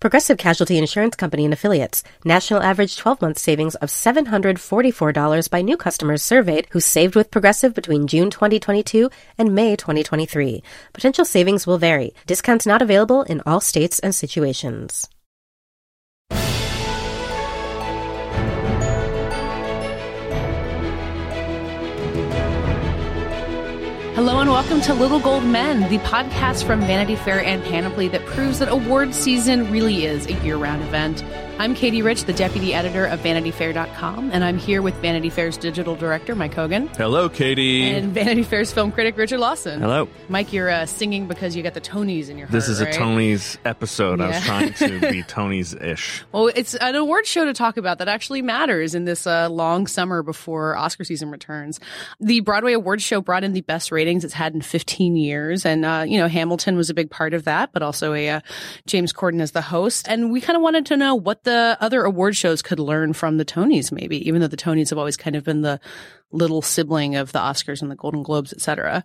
Progressive Casualty Insurance Company and Affiliates. National average 12 month savings of $744 by new customers surveyed who saved with Progressive between June 2022 and May 2023. Potential savings will vary. Discounts not available in all states and situations. Hello and welcome to Little Gold Men, the podcast from Vanity Fair and Panoply that proves that award season really is a year round event. I'm Katie Rich, the deputy editor of VanityFair.com, and I'm here with Vanity Fair's digital director, Mike Hogan. Hello, Katie. And Vanity Fair's film critic, Richard Lawson. Hello. Mike, you're uh, singing because you got the Tonys in your heart. This is right? a Tony's episode. I was trying to be Tony's ish. Well, it's an award show to talk about that actually matters in this uh, long summer before Oscar season returns. The Broadway Awards show brought in the best ratings it's had in 15 years. And, uh, you know, Hamilton was a big part of that, but also a uh, James Corden as the host. And we kind of wanted to know what the other award shows could learn from the Tonys, maybe, even though the Tonys have always kind of been the little sibling of the Oscars and the Golden Globes, et cetera.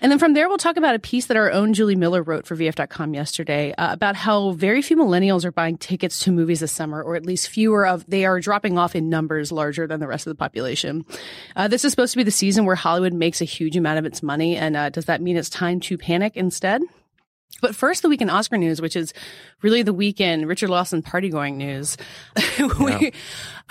And then from there, we'll talk about a piece that our own Julie Miller wrote for VF.com yesterday uh, about how very few millennials are buying tickets to movies this summer, or at least fewer of, they are dropping off in numbers larger than the rest of the population. Uh, this is supposed to be the season where Hollywood makes a huge amount of its money. And uh, does that mean it's time to panic instead? But first, the weekend Oscar news, which is really the weekend Richard Lawson party going news. we,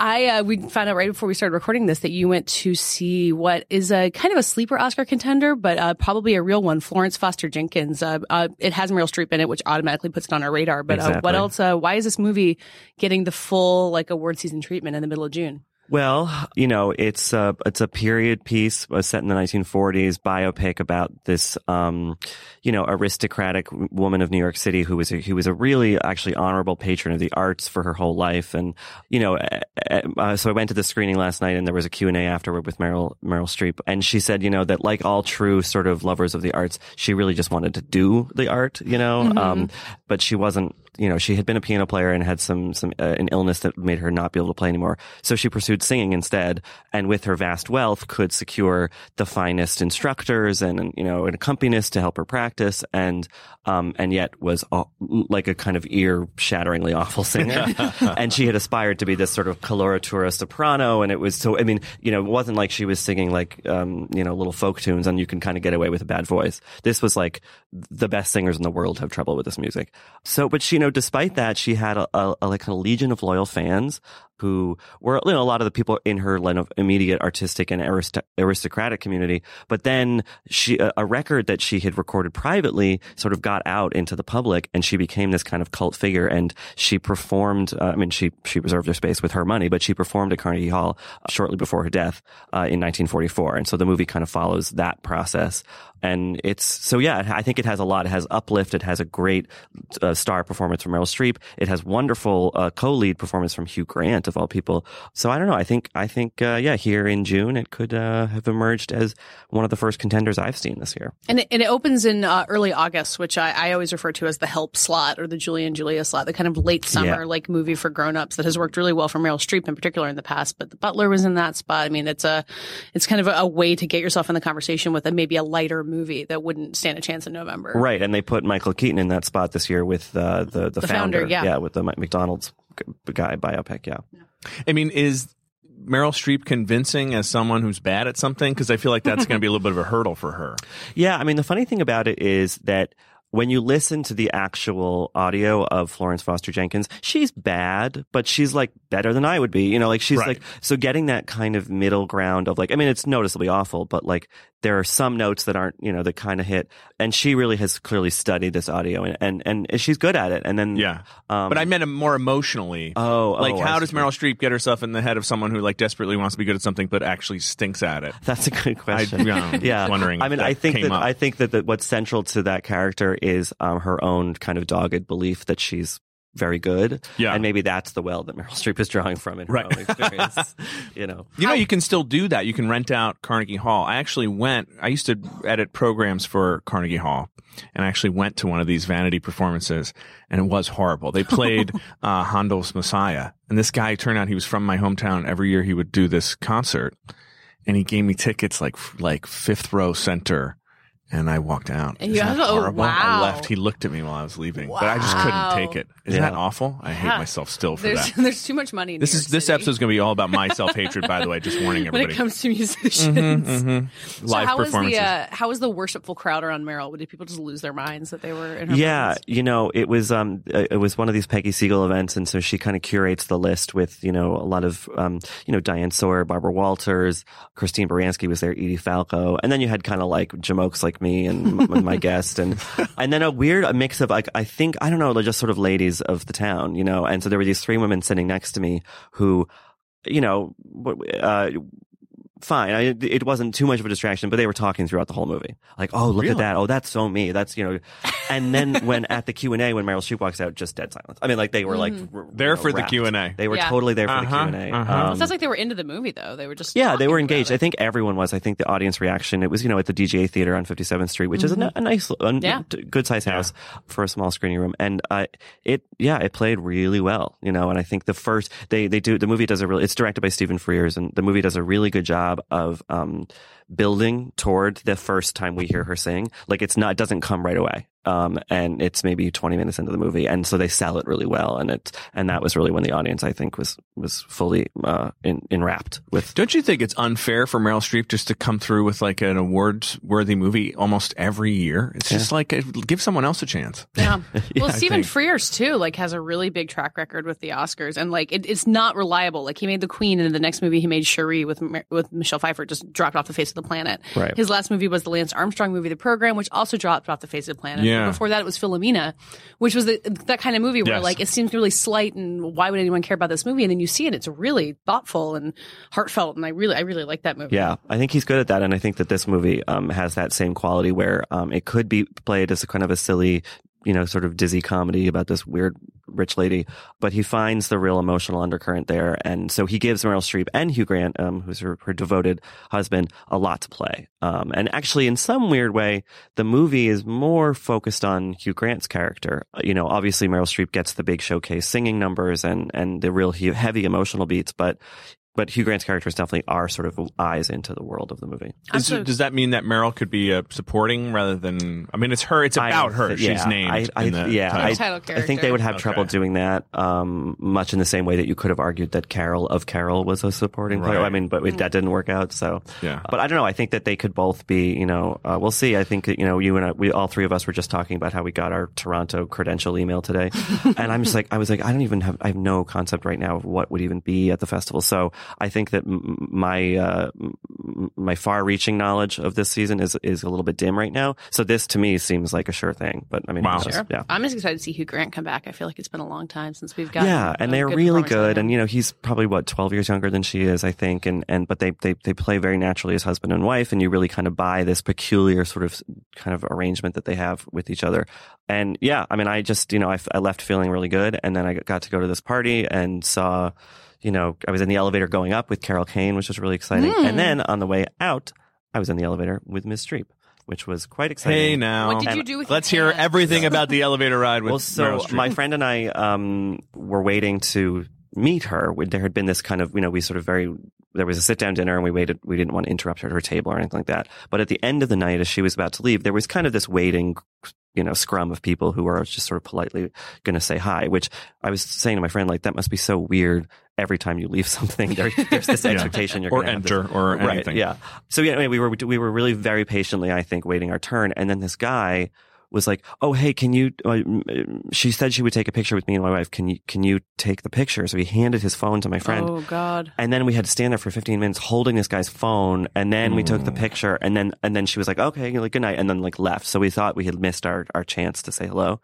I uh, we found out right before we started recording this that you went to see what is a kind of a sleeper Oscar contender, but uh, probably a real one. Florence Foster Jenkins. Uh, uh, it has Meryl Streep in it, which automatically puts it on our radar. But uh, what else? Uh, why is this movie getting the full like award season treatment in the middle of June? Well, you know, it's a it's a period piece uh, set in the 1940s, biopic about this, um, you know, aristocratic woman of New York City who was a, who was a really actually honorable patron of the arts for her whole life, and you know, uh, so I went to the screening last night, and there was a Q and A afterward with Meryl Meryl Streep, and she said, you know, that like all true sort of lovers of the arts, she really just wanted to do the art, you know, um, but she wasn't you know, she had been a piano player and had some some uh, an illness that made her not be able to play anymore. So she pursued singing instead, and with her vast wealth, could secure the finest instructors and you know an accompanist to help her practice, and um and yet was uh, like a kind of ear shatteringly awful singer. and she had aspired to be this sort of coloratura soprano, and it was so. I mean, you know, it wasn't like she was singing like um you know little folk tunes, and you can kind of get away with a bad voice. This was like the best singers in the world have trouble with this music. So, but she, you know, despite that, she had a, a, a like a legion of loyal fans who were, you know, a lot of the people in her immediate artistic and arist- aristocratic community. But then she, a, a record that she had recorded privately sort of got out into the public and she became this kind of cult figure and she performed, uh, I mean, she, she reserved her space with her money, but she performed at Carnegie Hall uh, shortly before her death, uh, in 1944. And so the movie kind of follows that process. And it's, so yeah, I think it has a lot. It has uplift. It has a great uh, star performance from Meryl Streep. It has wonderful uh, co-lead performance from Hugh Grant of all people. So I don't know. I think I think uh, yeah, here in June it could uh, have emerged as one of the first contenders I've seen this year. And it, and it opens in uh, early August, which I, I always refer to as the help slot or the Julie and Julia slot, the kind of late summer Yeah. like movie for grown-ups that has worked really well for Meryl Streep in particular in the past. But The Butler was in that spot. I mean, it's a it's kind of a, a way to get yourself in the conversation with a maybe a lighter movie that wouldn't stand a chance in November. Right, and they put Michael Keaton in that spot this year with uh, the the, The founder, yeah. with the McDonald's guy biopic, yeah. I mean, is Meryl Streep convincing as someone who's bad at something? Because I feel like that's going to be a little bit of a hurdle for her. Yeah, I mean, the funny thing about it is that when you listen to the actual audio of Florence Foster Jenkins, she's bad, but she's like better than I would be. You know, like she's Right. like, so getting that kind of middle ground of like, I mean, it's noticeably awful, but like there are some notes that aren't, you know, that kind of hit. And she really has clearly studied this audio and, and, and she's good at it. And then, Yeah. um, but I meant more emotionally. oh, like, oh, how I does. Meryl Streep get herself in the head of someone who like desperately wants to be good at something but actually stinks at it? That's a good question. I'm yeah, wondering I mean, I think that. I think that, that what's central to that character is um, her own kind of dogged belief that she's very good. Yeah. And maybe that's the well that Meryl Streep is drawing from in her Right. own experience. you know. You know, you can still do that. You can rent out Carnegie Hall. I actually went, I used to edit programs for Carnegie Hall and I actually went to one of these vanity performances and it was horrible. They played uh, Handel's Messiah and this guy turned out he was from my hometown. Every year he would do this concert and he gave me tickets like, like fifth row center. And I walked out. And Isn't you- that oh, horrible? I wow. left. He looked at me while I was leaving, wow. but I just couldn't take it. Isn't Yeah. that awful? I hate Yeah. myself still for There's that. there's too much money. In This New is York this City episode is going to be all about my self hatred. By the way, just warning everybody. when everybody. it comes to musicians. Mhm. So Live how was the performances. uh, how was the worshipful crowd around Meryl? Did people just lose their minds that they were in her Yeah, presence? you know, it was um, uh, it was one of these Peggy Siegel events, and so she kind of curates the list with you know a lot of um, you know Diane Sawyer, Barbara Walters, Christine Baranski was there, Edie Falco, and then you had kind of like jamokes like me and m- my guest, and and then a weird mix of like I think I don't know, just sort of ladies of the town, you know, and so there were these three women sitting next to me who, you know, uh, fine. I, it wasn't too much of a distraction, but they were talking throughout the whole movie. Like, oh, look Really? at that. Oh, that's so me. That's, you know, and then when at the Q and A, when Meryl Streep walks out, just dead silence. I mean, like they were like, r- There you know, for the. Q&A. They were Yeah. totally there for Uh-huh, the Q and A. uh-huh. it sounds like they were into the movie though. They were just Yeah, they were engaged. I think everyone was. I think the audience reaction. It was, you know, at the DGA Theater on 57th Street, which is a, a nice, a Mm-hmm. Yeah. good sized house for a small screening room. And uh, it, yeah, it played really well, you know. And I think the first they they do the movie does a really. It's directed by Stephen Frears, and the movie does a really good job of um, building toward the first time we hear her sing. Like it's not it doesn't come right away. Um, and it's maybe 20 minutes into the movie. And so they sell it really well. And it, and that was really when the audience, I think, was, was fully, uh, in, enwrapped with Don't you think it's unfair for Meryl Streep just to come through with like an awards worthy movie almost every year? It's just like uh, give someone else a chance. Yeah. Well, I Stephen think. Frears too, like, has a really big track record with the Oscars, and like, it, it's not reliable. Like, he made The Queen, and then the next movie he made Chéri with with Michelle Pfeiffer just dropped off the face of the planet. Right. His last movie was the Lance Armstrong movie, The Program, which also dropped off the face of the planet. Yeah. Before that, it was Philomena, which was the, that kind of movie where Yes. like it seems really slight, and why would anyone care about this movie? And then you see it, it's really thoughtful and heartfelt, and I really, I really like that movie. Yeah, I think he's good at that, and I think that this movie um, has that same quality where um, it could be played as a kind of a silly, you know, sort of dizzy comedy about this weird rich lady, but he finds the real emotional undercurrent there, and so he gives Meryl Streep and Hugh Grant, um, who's her, her devoted husband, a lot to play. Um, and actually, in some weird way, the movie is more focused on Hugh Grant's character. Uh, You know, obviously Meryl Streep gets the big showcase singing numbers and and the real heavy emotional beats, but but Hugh Grant's characters definitely are sort of eyes into the world of the movie. Is- so- does that mean that Meryl could be a supporting rather than? I mean, it's her. It's about I- her. She's yeah, named. I, I, in the yeah, title. I, Title I think they would have Okay. trouble doing that. Um, much in the same way that you could have argued that Carol of Carol was a supporting player. I mean, but it, that didn't work out. So, Yeah. But I don't know. I think that they could both be. You know, uh, we'll see. I think you know, you and I, we all three of us were just talking about how we got our Toronto credential email today, and I'm just like, I was like, I don't even have, I have no concept right now of what would even be at the festival. So I think that my uh, my far-reaching knowledge of this season is is a little bit dim right now. So this to me seems like a sure thing. But I mean, Wow. who knows? Sure. yeah. I'm just excited to see Hugh Grant come back. I feel like it's been a long time since we've got yeah, and they're really good, and you you know he's probably what twelve years younger than she is, I think, and and but they they they play very naturally as husband and wife, and you really kind of buy this peculiar sort of kind of arrangement that they have with each other, and yeah, I mean, I just you know I, I left feeling really good, and then I got to go to this party and saw, you know, I was in the elevator going up with Carol Kane, which was really exciting, Mm. and then on the way out, I was in the elevator with Miss Streep, which was quite exciting. Hey now. What did you do with? Let's hear hands? everything about the elevator ride with well, so Meryl Streep. my friend and I um, were waiting to meet her. There had been this kind of, you know, we sort of very, there was a sit down dinner and we waited, we didn't want to interrupt her at her table or anything like that. But at the end of the night, as she was about to leave, there was kind of this waiting, you know, scrum of people who are just sort of politely going to say hi, which I was saying to my friend, like, that must be so weird every time you leave something. There, there's this Yeah. expectation you're going to have this- enter or Right, anything. yeah. So yeah, anyway, we were we were really very patiently, I think, waiting our turn, and then this guy was like, "Oh, hey, can you?" Uh, she said she would take a picture with me and my wife. Can you can you take the picture? So he handed his phone to my friend. Oh God. And then we had to stand there for 15 minutes holding this guy's phone. And then we took the picture and then, and then she was like, okay, like good night. And then like left. So we thought we had missed our, our chance to say hello.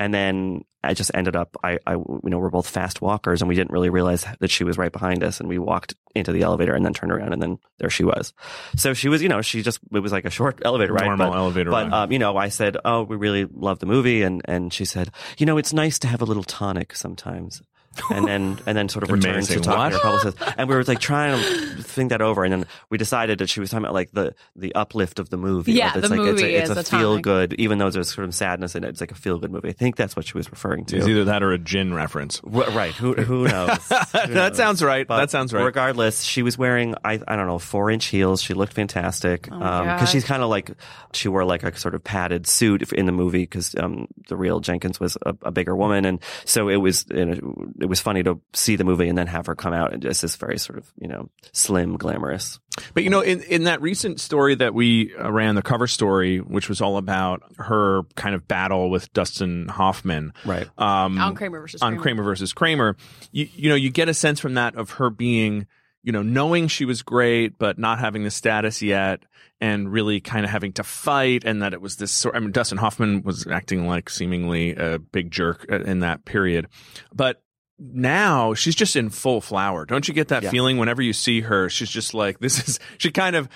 And then I just ended up, I, I, you know, we're both fast walkers and we didn't really realize that she was right behind us. And we walked into the elevator and then turned around and then there she was. So she was, you know, she just, it was like a short elevator ride. Normal but, elevator but, ride. um, you know, I said, oh, we really love the movie. And, and she said, you know, it's nice to have a little tonic sometimes. And then and then sort of returned Amazing. to talking What? to her publicist. And we were like trying to think that over, and then we decided that she was talking about like the the uplift of the movie. Yeah, it's the like, movie it's a, is it's a a feel tonic. good, even though there's sort of sadness in it. It's like a feel good movie. I think that's what she was referring to. It's either that or a gin reference. R- right? Who who knows? Who that knows? sounds right. But that sounds right. Regardless, she was wearing I I don't know four inch heels. She looked fantastic Oh my because she's kind of like she wore like a sort of padded suit in the movie because um, the real Jenkins was a, a bigger woman, and so it was you know, it was funny to see the movie and then have her come out and just this very sort of you know slim, glamorous. But you know, in, in that recent story that we uh, ran, the cover story, which was all about her kind of battle with Dustin Hoffman, Right. Um, On Kramer versus on Kramer. Kramer versus Kramer, you, you know, you get a sense from that of her being, you know, knowing she was great, but not having the status yet, and really kind of having to fight, and that it was this sort. I mean, Dustin Hoffman was acting like seemingly a big jerk uh, in that period, but now she's just in full flower. Don't you get that Yeah. feeling whenever you see her? She's just like this is she kind of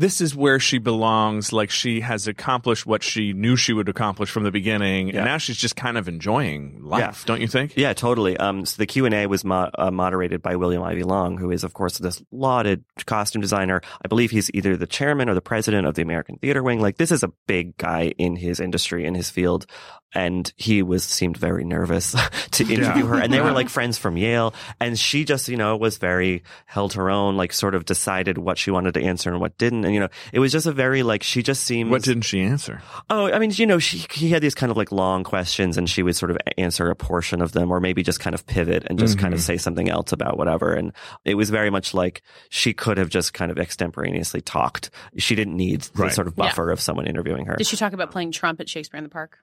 this is where she belongs. Like she has accomplished what she knew she would accomplish from the beginning, Yeah. and now she's just kind of enjoying life. Yeah. Don't you think? Yeah, totally. Um, so the Q and A was mo- uh, moderated by William Ivey Long, who is, of course, this lauded costume designer. I believe he's either the chairman or the president of the American Theater Wing. Like, this is a big guy in his industry, in his field, and he was seemed very nervous to interview her. And they were like friends from Yale, and she just, you know, was very held her own, like sort of decided what she wanted to answer and what didn't. And you know, it was just a very like she just seemed What didn't she answer? Oh, I mean, you know, she he had these kind of like long questions, and she would sort of answer a portion of them, or maybe just kind of pivot and just kind of mm-hmm. say something else about whatever. And it was very much like she could have just kind of extemporaneously talked. She didn't need the sort of Yeah. buffer of someone interviewing her. Did she talk about playing Trump at Shakespeare in the Park?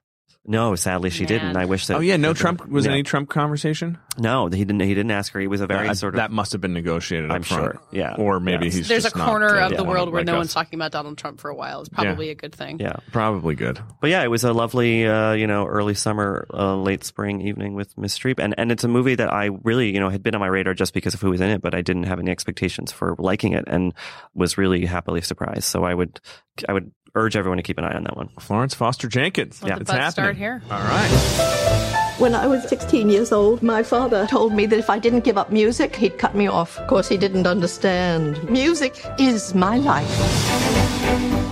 No, sadly, she didn't. I wish that. Oh yeah, no that- Trump was yeah. any Trump conversation. No, he didn't. He didn't ask her. He was a very Uh, sort of. that must have been negotiated. I'm up front. sure, yeah. or maybe Yeah. he's. There's a just not, corner uh, of the world where like no us. one's talking about Donald Trump for a while. It's probably a good thing. yeah, Probably good. but yeah, it was a lovely, uh, you know, early summer, uh, late spring evening with Miss Streep, and and it's a movie that I really, you know, had been on my radar just because of who was in it, but I didn't have any expectations for liking it, and was really happily surprised. So I would, I would urge everyone to keep an eye on that one. Florence Foster Jenkins. Let yeah, the it's buzz happening. start here. All right. When I was 16 years old, my father told me that if I didn't give up music, he'd cut me off. Of course, he didn't understand. Music is my life.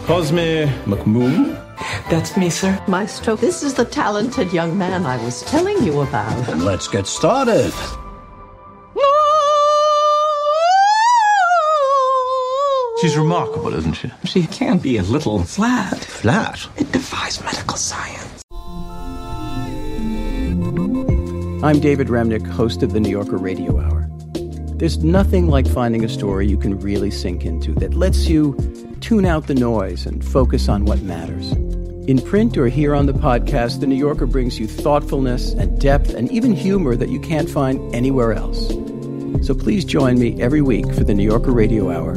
Cosme McMoon. That's me, sir. Maestro, this is the talented young man I was telling you about. And let's get started. She's remarkable, isn't she? She can be a little flat. Flat. It defies medical science. I'm David Remnick, host of the New Yorker Radio Hour. There's nothing like finding a story you can really sink into that lets you tune out the noise and focus on what matters. In print or here on the podcast, The New Yorker brings you thoughtfulness and depth and even humor that you can't find anywhere else. So please join me every week for the New Yorker Radio Hour,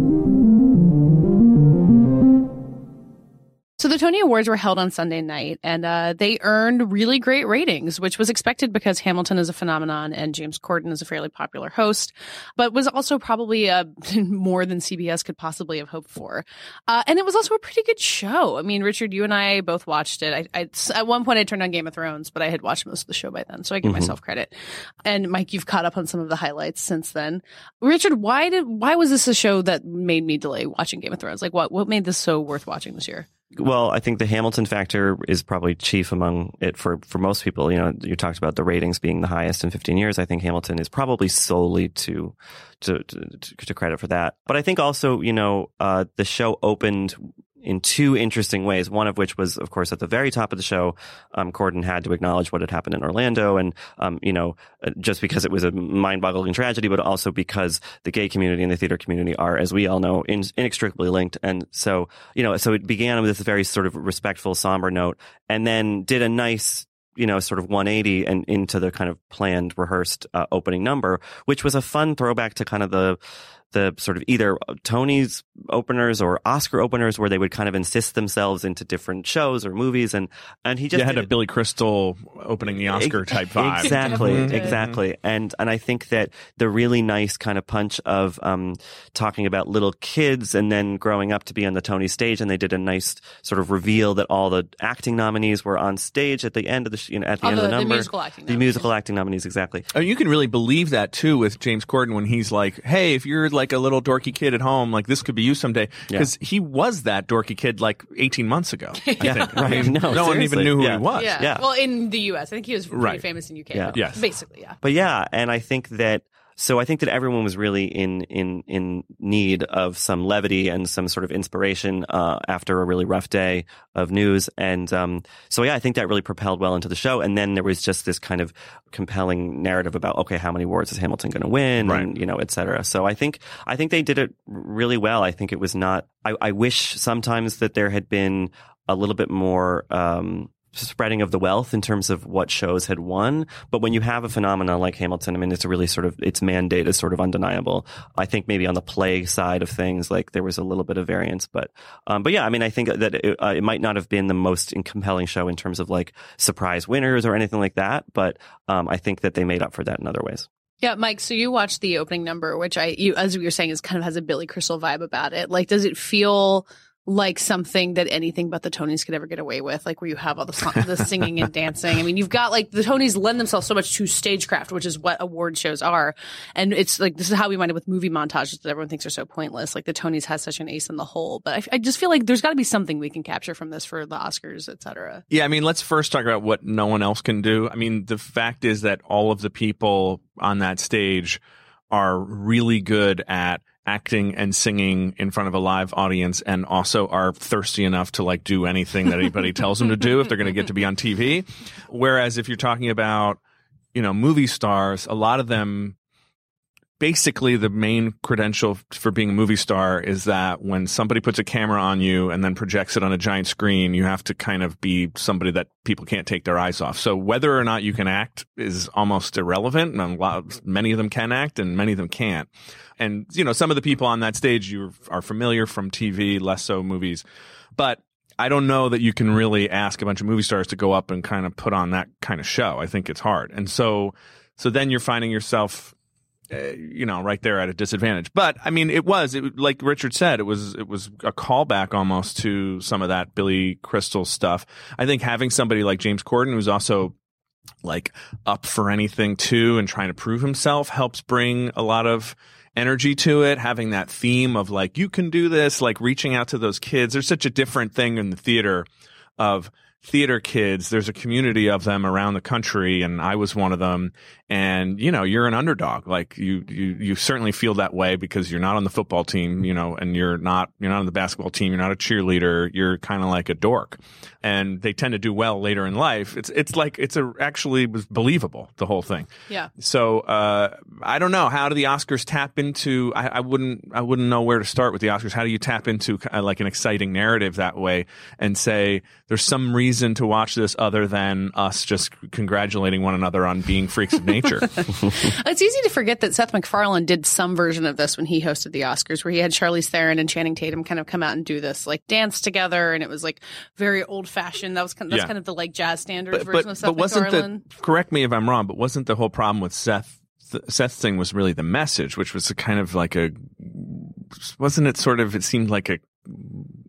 So the Tony Awards were held on Sunday night, and uh, they earned really great ratings, which was expected because Hamilton is a phenomenon and James Corden is a fairly popular host, but was also probably uh, more than CBS could possibly have hoped for. Uh, and it was also a pretty good show. I mean, Richard, you and I both watched it. I, I at one point I turned on Game of Thrones, but I had watched most of the show by then, so I give myself credit. And Mike, you've caught up on some of the highlights since then. Richard, why did why was this a show that made me delay watching Game of Thrones? Like, what what made this so worth watching this year? Well, I think the Hamilton factor is probably chief among it for, for most people. You know, you talked about the ratings being the highest in 15 years. I think Hamilton is probably solely to, to, to, to credit for that. But I think also, you know, uh, the show opened in two interesting ways. One of which was, of course, at the very top of the show, um, Corden had to acknowledge what had happened in Orlando, and um, you know, uh, just because it was a mind-boggling tragedy, but also because the gay community and the theater community are, as we all know, in, inextricably linked. And so, you know, so it began with this very sort of respectful, somber note, and then did a nice you know, sort of 180 and into the kind of planned, rehearsed uh, opening number, which was a fun throwback to kind of the the sort of either Tony's openers or Oscar openers where they would kind of insist themselves into different shows or movies and and he just You had a Billy Crystal opening the Oscar type vibe. Exactly, exactly. And and I think that the really nice kind of punch of um, talking about little kids and then growing up to be on the Tony stage, and they did a nice sort of reveal that all the acting nominees were on stage at the end of the sh- you know, at the Oh, end the- of the number the musical acting the nominees. musical acting nominees, exactly. Oh, you can really believe that too with James Corden when he's like, "Hey, if you're like a little dorky kid at home, like this could be you someday," because he was that dorky kid like 18 months ago. I think. I right. mean, No, no one even knew who Yeah. he was. Yeah. Yeah. Well, in the U.S., I think he was pretty Right. famous in UK. Yeah. Yes. Basically, yeah. But yeah, and I think that so I think that everyone was really in in in need of some levity and some sort of inspiration uh, after a really rough day of news, and um, so yeah, I think that really propelled well into the show. And then there was just this kind of compelling narrative about okay, how many awards is Hamilton going to win, Right. and you know, et cetera. So I think I think they did it really well. I think it was not. I, I wish sometimes that there had been a little bit more. Um, spreading of the wealth in terms of what shows had won. But when you have a phenomenon like Hamilton, I mean, it's a really sort of, its mandate is sort of undeniable. I think maybe on the play side of things, like there was a little bit of variance, but, um, but yeah, I mean, I think that it, uh, it might not have been the most compelling show in terms of like surprise winners or anything like that. But, um, I think that they made up for that in other ways. Yeah, Mike. So you watched the opening number, which I, you, as you were saying, is kind of has a Billy Crystal vibe about it. Like, does it feel like something that anything but the Tonys could ever get away with? Like, where you have all the song, the singing and dancing. I mean, you've got like the Tonys lend themselves so much to stagecraft, which is what award shows are. And it's like this is how we wind up with movie montages that everyone thinks are so pointless. Like the Tonys has such an ace in the hole, but I, I just feel like there's got to be something we can capture from this for the Oscars, et cetera. Yeah, I mean, let's first talk about what no one else can do. I mean, the fact is that all of the people on that stage are really good at acting and singing in front of a live audience and also are thirsty enough to like do anything that anybody tells them to do if they're going to get to be on TV. Whereas if you're talking about, you know, movie stars, a lot of them basically the main credential for being a movie star is that when somebody puts a camera on you and then projects it on a giant screen, you have to kind of be somebody that people can't take their eyes off. So whether or not you can act is almost irrelevant. And a lot, many of them can act and many of them can't. And, you know, some of the people on that stage you are familiar from TV, less so movies. But I don't know that you can really ask a bunch of movie stars to go up and kind of put on that kind of show. I think it's hard. And so, so then you're finding yourself uh, you know, right there at a disadvantage. But I mean, it was it, like Richard said, it was it was a callback almost to some of that Billy Crystal stuff. I think having somebody like James Corden, who's also like up for anything too, and trying to prove himself, helps bring a lot of energy to it. Having that theme of like you can do this, like reaching out to those kids. There's such a different thing in the theater of theater kids. There's a community of them around the country, and I was one of them. And you know, you're an underdog. Like you, you, you certainly feel that way because you're not on the football team, you know, and you're not, you're not on the basketball team. You're not a cheerleader. You're kind of like a dork, and they tend to do well later in life. It's, it's like it's a actually was believable the whole thing. Yeah. So uh, I don't know how do the Oscars tap into. I, I wouldn't. I wouldn't know where to start with the Oscars. How do you tap into uh, like an exciting narrative that way and say there's some reason to watch this other than us just congratulating one another on being freaks of nature? It's easy to forget that Seth MacFarlane did some version of this when he hosted the Oscars, where he had Charlize Theron and Channing Tatum kind of come out and do this like dance together, and it was like very old fashioned. That was kind of, that's Yeah. kind of the like jazz standards but version but, of Seth but wasn't MacFarlane. the correct me if I'm wrong, but wasn't the whole problem with Seth? th- Seth's thing was really the message, which was a kind of like a wasn't it sort of it seemed like a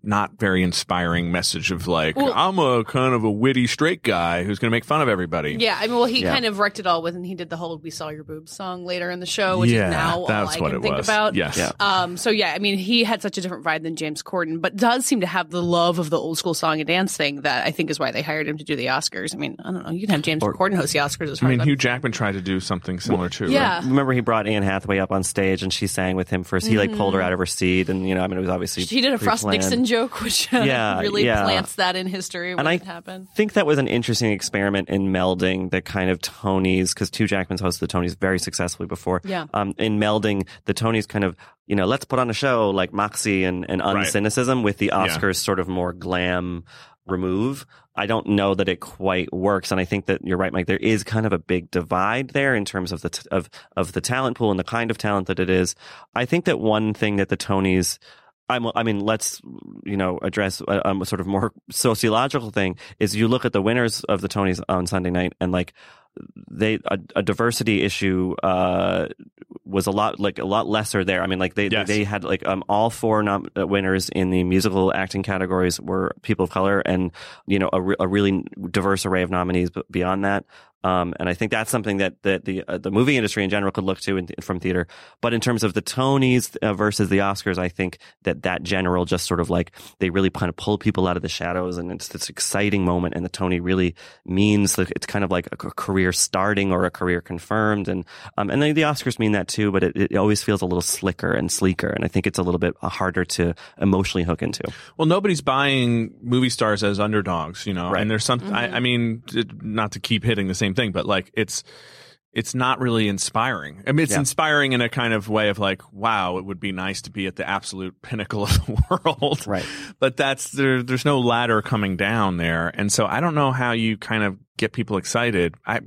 not very inspiring message of like Well- I'm a kind of a witty straight guy who's going to make fun of everybody. yeah, I mean, well, he Yeah. kind of wrecked it all with, and he did the whole "We Saw Your Boobs" song later in the show, which yeah, is now all that's I what can it think was. about. Yes. Yeah. Um, so yeah, I mean, he had such a different vibe than James Corden, but does seem to have the love of the old school song and dance thing that I think is why they hired him to do the Oscars. I mean, I don't know, you can have James Corden host the Oscars as I mean, as Hugh Jackman tried to do something similar too. right? Yeah. Remember, he brought Anne Hathaway up on stage and she sang with him first. He like pulled her out of her seat, and you know, I mean, it was obviously She did a Frost pre-planned. Nixon joke, which uh, Yeah, really yeah. plants that in history when And I it happened. think that was an interesting experiment in melding the kind of Tonys, because Hugh Jackman's hosted the Tonys very successfully before. Yeah. Um, in melding the Tonys kind of, you know, let's put on a show like Moxie and, and Right. uncynicism with the Oscars sort of more glam, remove. I don't know that it quite works, and I think that you're right, Mike. There is kind of a big divide there in terms of the t- of of the talent pool and the kind of talent that it is. I think that one thing that the Tonys I'm, I mean, let's you know address a, a sort of more sociological thing. Is you look at the winners of the Tonys on Sunday night, and like they a, a diversity issue uh, was a lot like a lot lesser there. I mean, like they Yes. they had like um all four nom- uh, winners in the musical acting categories were people of color, and you know a, re- a really diverse array of nominees b- beyond that. Um, and I think that's something that, that the uh, the movie industry in general could look to in, from theater. But in terms of the Tonys uh, versus the Oscars, I think that that general just sort of like they really kind of pull people out of the shadows, and it's this exciting moment. And the Tony really means that it's kind of like a c- career starting or a career confirmed, and um, and the, the Oscars mean that too. But it, it always feels a little slicker and sleeker, and I think it's a little bit harder to emotionally hook into. Well, nobody's buying movie stars as underdogs, you know. Right. And there's some. I, I mean, not to keep hitting the same thing, but like it's it's not really inspiring. I mean, it's Yeah. inspiring in a kind of way of like, wow, it would be nice to be at the absolute pinnacle of the world. Right. But that's there. There's no ladder coming down there, and so I don't know how you kind of get people excited. I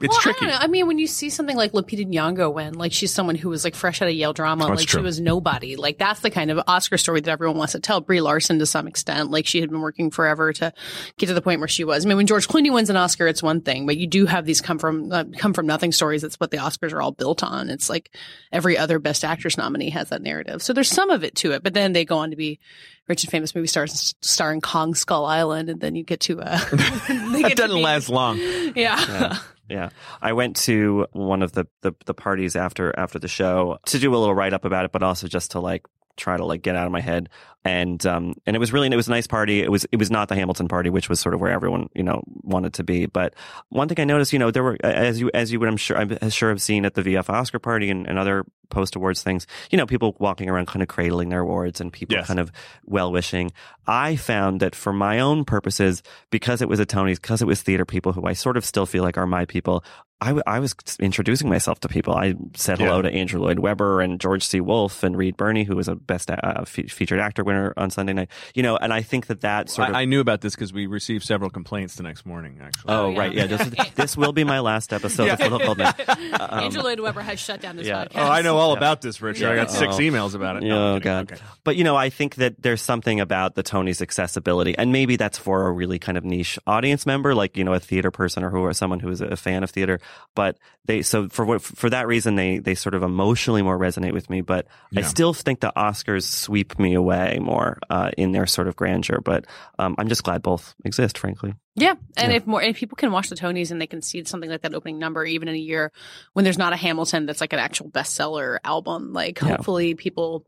it's well, tricky. I. I mean, when you see something like Lupita Nyong'o win, like she's someone who was like fresh out of Yale drama, Oh, like true. she was nobody. Like that's the kind of Oscar story that everyone wants to tell. Brie Larson to some extent, like she had been working forever to get to the point where she was. I mean, when George Clooney wins an Oscar, it's one thing, but you do have these come from uh, come from nothing stories. That's what the Oscars are all built on. It's like every other Best Actress nominee has that narrative. So there's some of it to it, but then they go on to be rich and famous movie stars starring Kong Skull Island, and then you get to uh, That doesn't last long. Yeah. Yeah, I went to one of the, the the parties after after the show to do a little write up about it, but also just to like try to like get out of my head. And um and it was really it was a nice party. It was it was not the Hamilton party, which was sort of where everyone you know wanted to be. But one thing I noticed, you know, there were as you as you would I'm sure I'm sure have seen at the VF Oscar party and, and other post awards things, you know, people walking around kind of cradling their awards and people Yes. kind of well wishing. I found that for my own purposes, because it was a Tony's, because it was theater people who I sort of still feel like are my people, I, w- I was introducing myself to people. I said hello Yeah. to Andrew Lloyd Webber and George C. Wolfe and Reed Birney, who was a best uh, fe- featured actor winner on Sunday night. You know, and I think that that sort of. I, I knew about this because we received several complaints the next morning. Actually, Oh, yeah. right. Yeah. This, this will be my last episode of Little Gold Men. Andrew Lloyd Webber has shut down this yeah. podcast. Oh, I know all about this, Richard. I got Yeah. six Oh. emails about it. No, Oh God! Okay. But you know, I think that there's something about the Tony's accessibility, and maybe that's for a really kind of niche audience member, like you know, a theater person or who or someone who is a fan of theater. But they so for what for that reason, they they sort of emotionally more resonate with me. But I still think the Oscars sweep me away more uh, in their sort of grandeur. But um, I'm just glad both exist, frankly. Yeah, and if more if people can watch the Tonys and they can see something like that opening number, even in a year when there's not a Hamilton that's like an actual bestseller album, like Yeah. hopefully people.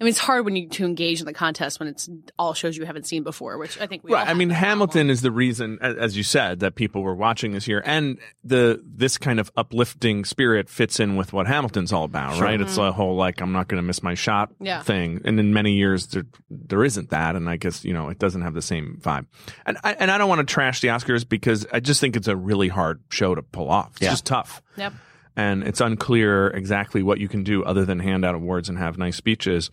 I mean, it's hard when you to engage in the contest when it's all shows you haven't seen before, which I think we. all Right. I mean, Hamilton problem. is the reason, as you said, that people were watching this year, and the this kind of uplifting spirit fits in with what Hamilton's all about, right? It's mm-hmm. a whole like I'm not going to miss my shot Yeah. thing, and in many years there there isn't that, and I guess you know it doesn't have the same vibe. And I, and I don't want to trash the Oscars because I just think it's a really hard show to pull off. It's Yeah. just tough. Yep. and it's unclear exactly what you can do other than hand out awards and have nice speeches.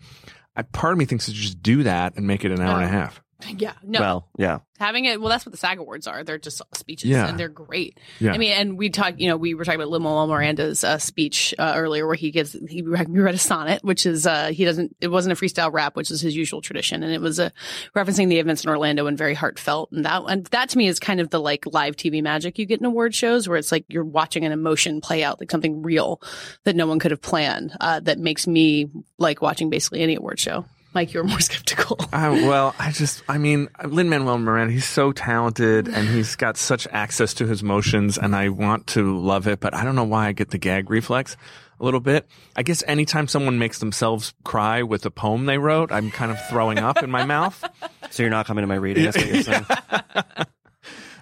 I, part of me thinks to just do that and make it an hour and a uh, half. Yeah. No. Well, yeah. having it well that's what the sag awards are they're just speeches Yeah. and they're great Yeah. i mean and we talked you know we were talking about lin-manuel miranda's uh, speech uh, earlier where he gives he read a sonnet which is uh he doesn't it wasn't a freestyle rap which is his usual tradition and it was uh, referencing the events in orlando and very heartfelt and that and that to me is kind of the like live tv magic you get in award shows where it's like you're watching an emotion play out like something real that no one could have planned uh that makes me like watching basically any award show Mike, you're more skeptical. I, well, I just, I mean, Lin Manuel Miranda, he's so talented and he's got such access to his motions, and I want to love it, but I don't know why I get the gag reflex a little bit. I guess anytime someone makes themselves cry with a poem they wrote, I'm kind of throwing up in my mouth. So you're not coming to my reading. That's what you're saying.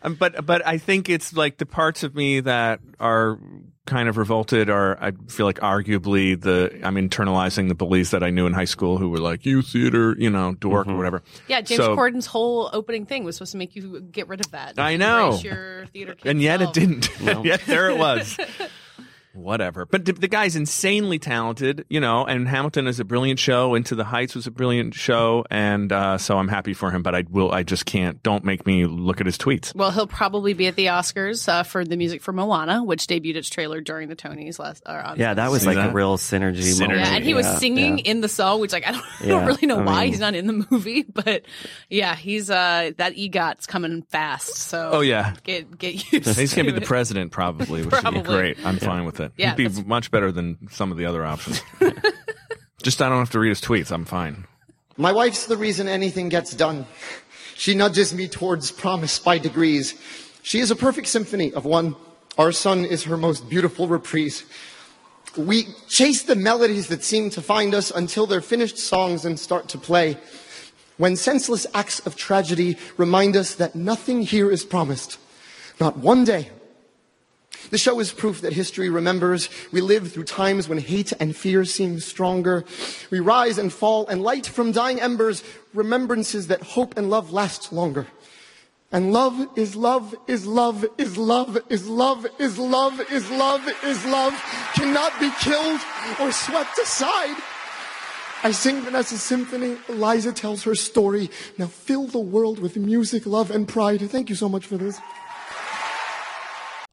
Um, but but I think it's like the parts of me that are kind of revolted are I feel like arguably the I'm internalizing the bullies that I knew in high school who were like you theater you know dork or mm-hmm. whatever. Yeah, James So- Corden's whole opening thing was supposed to make you get rid of that. I know. Embrace your theater kid and yet it didn't. and yet there it was. whatever. But the, the guy's insanely talented, you know, and Hamilton is a brilliant show. Into the Heights was a brilliant show. And, uh, so I'm happy for him, but I will, I just can't, don't make me look at his tweets. Well, he'll probably be at the Oscars uh, for the music for Moana, which debuted its trailer during the Tonys last. Or on Yeah, that was like that? a real synergy. Synergy. moment. Yeah, and he was singing yeah. in the song, which like I don't, I Yeah, don't really know I why mean- he's not in the movie, but yeah, he's uh that EGOT's coming fast. So Oh, yeah. get get used. He's to going to be the president, probably, which would be great. I'm fine with it. Yeah, He'd be that's- much better than some of the other options. just I don't have to read his tweets. I'm fine. My wife's the reason anything gets done. She nudges me towards promise by degrees. She is a perfect symphony of one. Our son is her most beautiful reprise. We chase the melodies that seem to find us until they're finished songs and start to play. When senseless acts of tragedy remind us that nothing here is promised. Not one day. The show is proof that history remembers. We live through times when hate and fear seem stronger. We rise and fall and light from dying embers, remembrances that hope and love last longer. And love is love is love is love is love is love is love is love cannot be killed or swept aside. I sing Vanessa's symphony. Eliza tells her story. Now fill the world with music, love, and pride. Thank you so much for this.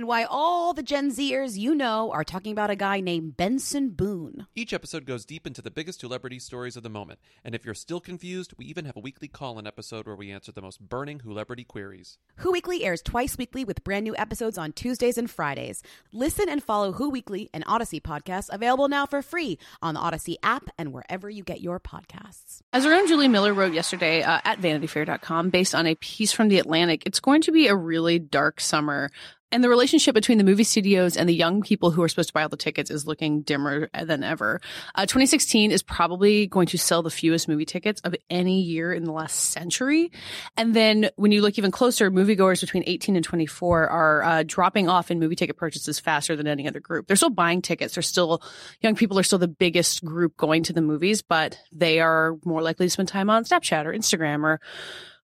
And why all the Gen Zers you know are talking about a guy named Benson Boone. Each episode goes deep into the biggest celebrity stories of the moment. And if you're still confused, we even have a weekly call in episode where we answer the most burning celebrity queries. Who Weekly airs twice weekly with brand new episodes on Tuesdays and Fridays. Listen and follow Who Weekly and Odyssey podcasts available now for free on the Odyssey app and wherever you get your podcasts. As our own Julie Miller wrote yesterday uh, at vanityfair.com, based on a piece from The Atlantic, it's going to be a really dark summer. And the relationship between the movie studios and the young people who are supposed to buy all the tickets is looking dimmer than ever. Uh, 2016 is probably going to sell the fewest movie tickets of any year in the last century. And then when you look even closer, moviegoers between 18 and 24 are uh, dropping off in movie ticket purchases faster than any other group. They're still buying tickets. They're still, young people are still the biggest group going to the movies, but they are more likely to spend time on Snapchat or Instagram or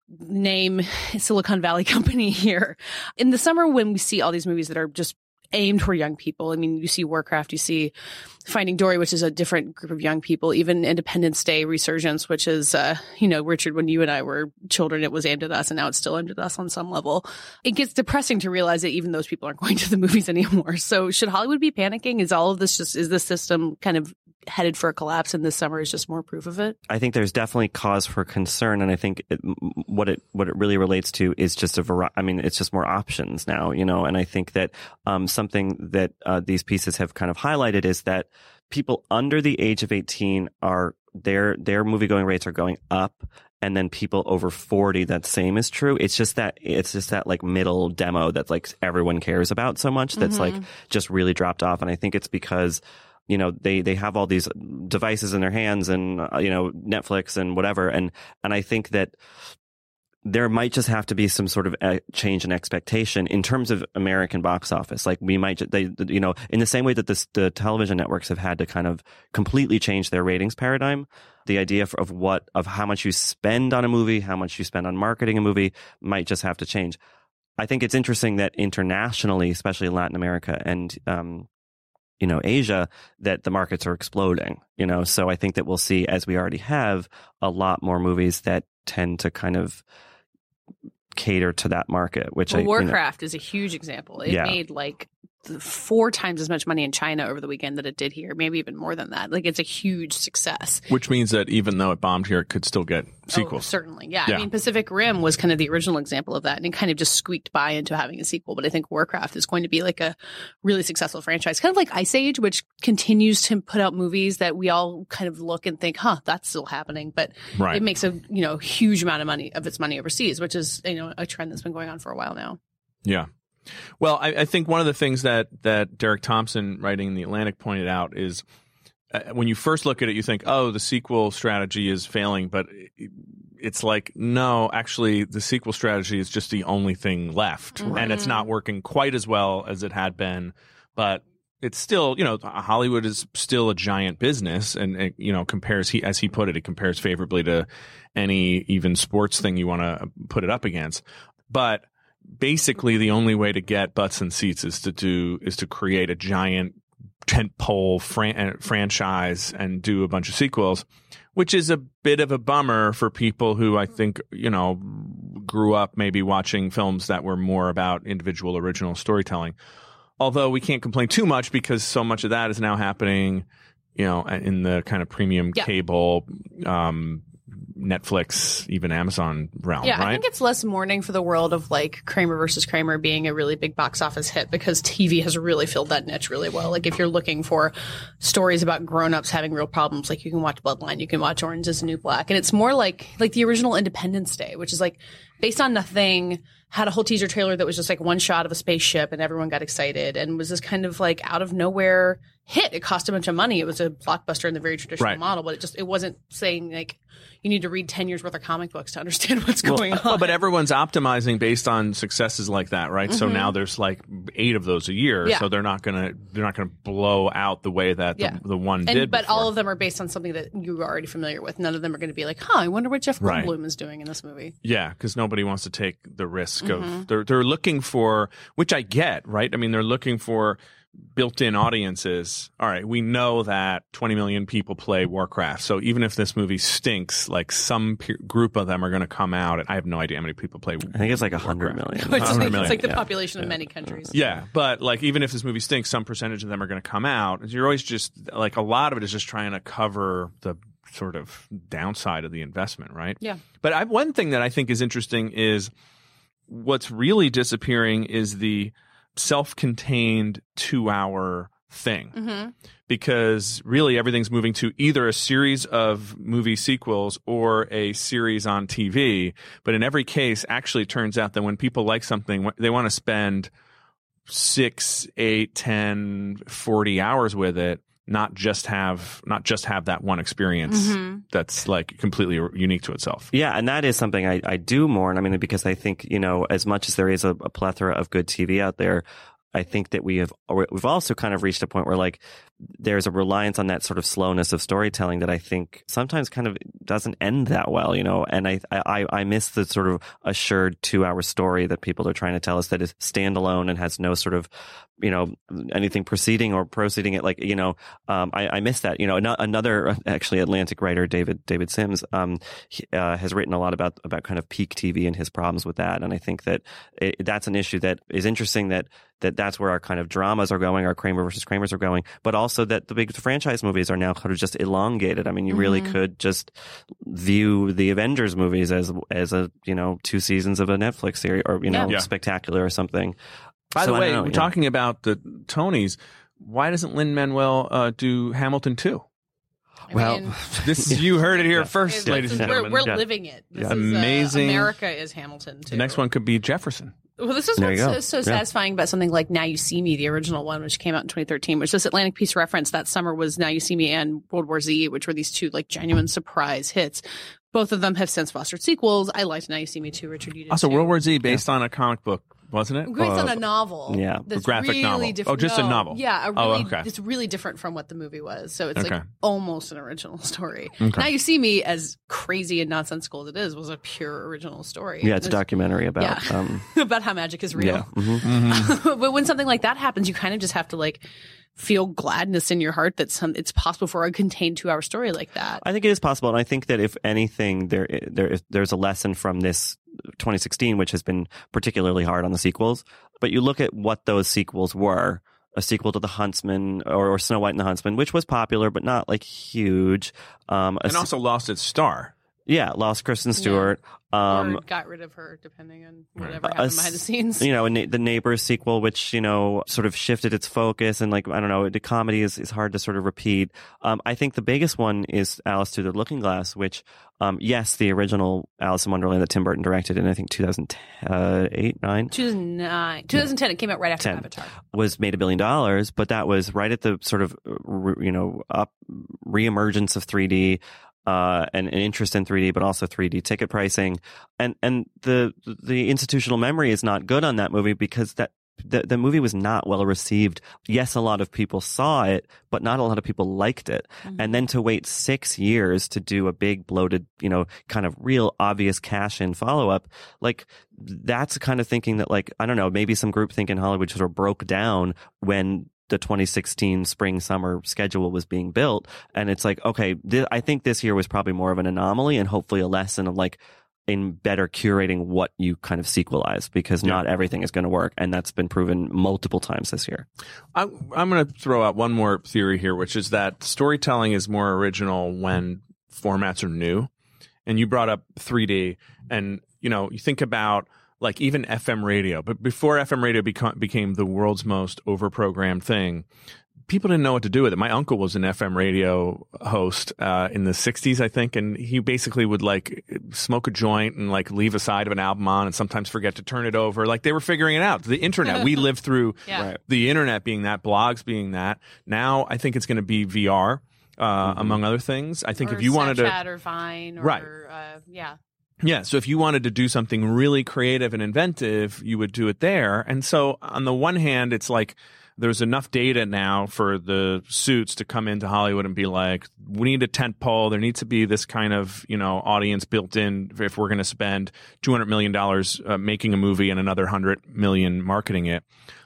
name Silicon Valley company here. In the summer, when we see all these movies that are just aimed for young people, I mean, you see Warcraft, you see Finding Dory, which is a different group of young people, even Independence Day Resurgence, which is, uh, you know, Richard, when you and I were children, it was aimed at us and now it's still aimed at us on some level. It gets depressing to realize that even those people aren't going to the movies anymore. So should Hollywood be panicking? Is all of this just, is the system kind of headed for a collapse and this summer is just more proof of it? I think there's definitely cause for concern, and I think it, what it what it really relates to is just a variety I mean, it's just more options now, you know. And I think that um, something that uh, these pieces have kind of highlighted is that people under the age of 18 are their their movie going rates are going up. And then people over 40, that same is true. It's just that, it's just that like middle demo that like everyone cares about so much that's like just really dropped off. And I think it's because you know they they have all these devices in their hands and uh, you know Netflix and whatever and and I think that there might just have to be some sort of a change in expectation in terms of American box office. Like we might, they, you know, in the same way that this, the television networks have had to kind of completely change their ratings paradigm, the idea of what, of how much you spend on a movie, how much you spend on marketing a movie might just have to change. I think it's interesting that internationally, especially Latin America and, um, you know, Asia, that the markets are exploding, you know, so I think that we'll see, as we already have, a lot more movies that tend to kind of cater to that market, which Well, I, you know- Warcraft is a huge example. It Yeah. made like four times as much money in China over the weekend that it did here, maybe even more than that. Like it's a huge success. Which means that even though it bombed here, it could still get oh, sequels. Oh, certainly. Yeah. Yeah. I mean, Pacific Rim was kind of the original example of that and it kind of just squeaked by into having a sequel. But I think Warcraft is going to be like a really successful franchise, kind of like Ice Age, which continues to put out movies that we all kind of look and think, huh, that's still happening. But Right. it makes a, you know, huge amount of money of its money overseas, which is, you know, a trend that's been going on for a while now. Yeah. Well, I, I think one of the things that that Derek Thompson, writing in the Atlantic, pointed out is uh, when you first look at it, you think, "Oh, the sequel strategy is failing," but it's like, no, actually, the sequel strategy is just the only thing left, and it's not working quite as well as it had been. But it's still, you know, Hollywood is still a giant business, and it, you know, compares he as he put it, it compares favorably to any even sports thing you want to put it up against. But basically the only way to get butts and seats is to do is to create a giant tentpole fran- uh, franchise and do a bunch of sequels which is a bit of a bummer for people who I think you know grew up maybe watching films that were more about individual original storytelling although we can't complain too much because so much of that is now happening you know in the kind of premium Yeah. cable um Netflix, even Amazon realm, Yeah, right? I think it's less mourning for the world of like Kramer versus Kramer being a really big box office hit because TV has really filled that niche really well. Like if you're looking for stories about grown-ups having real problems, like you can watch Bloodline, you can watch Orange is the New Black. And it's more like like the original Independence Day, which is like based on nothing, had a whole teaser trailer that was just like one shot of a spaceship and everyone got excited and was this kind of like out of nowhere hit. It cost a bunch of money. It was a blockbuster in the very traditional Right. model, but it just it wasn't saying like you need to read 10 years worth of comic books to understand what's Well, going on. well, but everyone's optimizing based on successes like that, right? So Mhm. now there's like eight of those a year, Yeah. so they're not gonna they're not gonna blow out the way that Yeah. the, the one and did. but before. all of them are based on something that you are already familiar with. None of them are going to be like, "Huh, I wonder what Jeff Right. Goldblum is doing in this movie." Yeah, because nobody wants to take the risk Mhm. of they're they're looking for which I get, right? I mean, they're looking for built-in audiences. All right, we know that 20 million people play Warcraft, so even if this movie stinks, like some pe- group of them are going to come out. And I have no idea how many people play. I think it's like a hundred million. Which is 100 like, million, it's like the yeah. population of many countries. Yeah, but like even if this movie stinks, some percentage of them are going to come out. You're always just like a lot of it is just trying to cover the sort of downside of the investment, right? Yeah. But I, one thing that I think is interesting is what's really disappearing is the self-contained two-hour thing Mm-hmm. because really everything's moving to either a series of movie sequels or a series on TV. But in every case, actually, it turns out that when people like something, they want to spend six, eight, ten, forty hours with it. Not just have not just have that one experience Mhm. that's like completely unique to itself. Yeah, and that is something I, I do mourn. I mean, because I think you know, as much as there is a, a plethora of good TV out there, I think that we have we've also kind of reached a point where like there's a reliance on that sort of slowness of storytelling that I think sometimes kind of doesn't end that well, you know. And I I I miss the sort of assured two hour story that people are trying to tell us that is standalone and has no sort of you know anything preceding or proceeding it like you know um, I, I miss that you know another actually Atlantic writer David David Sims um, he, uh, has written a lot about about kind of peak TV and his problems with that and I think that it, that's an issue that is interesting that that that's where our kind of dramas are going our Kramer versus Kramers are going but also that the big franchise movies are now kind of just elongated I mean you really Mhm. could just view the Avengers movies as as a you know two seasons of a Netflix series or you know Yeah. spectacular or something By So the way, know, we're yeah. talking about the Tonys. Why doesn't Lin Manuel uh, do Hamilton too? Well, mean- this you heard it here Yeah. first, It's- ladies and we're, gentlemen. we're Yeah. living it. This Yeah. is, uh, Amazing. America is Hamilton too. The next one could be Jefferson. Well, this is There what's you so, so Yeah. satisfying about something like Now You See Me, the original one, which came out in 2013, which this Atlantic Piece reference that summer was Now You See Me and World War Z, which were these two like genuine surprise hits. Both of them have since fostered sequels. I liked Now You See Me too, Richard. You did Also, too. World War Z based on a comic book, wasn't it? Based on a novel. yeah, a that's graphic really novel. different- Oh, just a novel. Yeah, a Oh, okay. it's really different from what the movie was. So it's Okay. like almost an original story. Okay. Now You See Me, as crazy and nonsensical as it is, was a pure original story. Yeah, it's a documentary about. Yeah. Um, about how magic is real. yeah. mhm. but when something like that happens, you kind of just have to like feel gladness in your heart that some it's possible for a contained two hour story like that. I think it is possible, and I think that if anything, there there is, there's a lesson from this 2016, which has been particularly hard on the sequels. But you look at what those sequels were. a sequel to The Huntsman or, or Snow White and the Huntsman, which was popular but not like huge. Um, a and se- also lost its star. Yeah, lost Kristen Stewart. Um, or got rid of her, depending on whatever happened s- behind the scenes. You know, and the Neighbors sequel, which you know sort of shifted its focus, and like I don't know, the comedy is, is hard to sort of repeat. Um, I think the biggest one is Alice Through the Looking Glass, which, um, yes, the original Alice in Wonderland that Tim Burton directed in I think 2008, nine 2009, 2010, it came out right after 10 Avatar. was made a billion dollars, but that was right at the sort of uh, you know up reemergence of 3D. Uh, and an interest in 3D, but also 3D ticket pricing, and and the the institutional memory is not good on that movie because that the the movie was not well received. Yes, a lot of people saw it, but not a lot of people liked it. And then to wait six years to do a big bloated, you know, kind of real obvious cash in follow up, like that's the kind of thinking that like I don't know, maybe some group think in Hollywood sort of broke down when the 2016 spring summer schedule was being built. And it's like okay th- i think this year was probably more of an anomaly and hopefully a lesson of like in better curating what you kind of sequelize because not everything is going to work. And that's been proven multiple times this year. I'm, I'm going to throw out one more theory here, which is that storytelling is more original when formats are new. And you brought up 3D, and you know, you think about like even FM radio, but before FM radio beco- became the world's most overprogrammed thing, people didn't know what to do with it. My uncle was an FM radio host uh, in the 60s, I think, and he basically would like smoke a joint and like leave a side of an album on and sometimes forget to turn it over. Like they were figuring it out. The internet, we lived through Yeah. Right. the internet being that, blogs being that. Now I think it's going to be VR. Uh, Among other things, I think or if you wanted to, Snapchat or Vine, or Right. uh, yeah, yeah. So if you wanted to do something really creative and inventive, you would do it there. And so on the one hand, it's like there's enough data now for the suits to come into Hollywood and be like, we need a tent pole. There needs to be this kind of, you know, audience built in if we're going to spend $200 million uh, making a movie and another 100 million marketing it.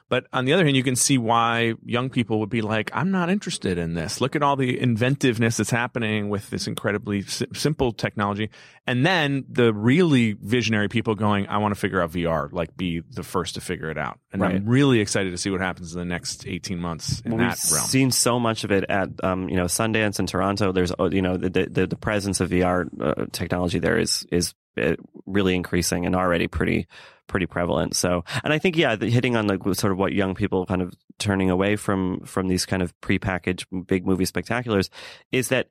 But on the other hand, you can see why young people would be like, I'm not interested in this. Look at all the inventiveness that's happening with this incredibly si- simple technology. And then the really visionary people going, I want to figure out VR, like be the first to figure it out. And Right. I'm really excited to see what happens in the next 18 months in Well, that we've realm. seen so much of it at um, you know Sundance and Toronto. There's uh, you know the the, the presence of VR uh, technology there is is Uh, really increasing and already pretty pretty prevalent. So, and I think yeah, hitting on like sort of what young people kind of turning away from from these kind of prepackaged big movie spectaculars is that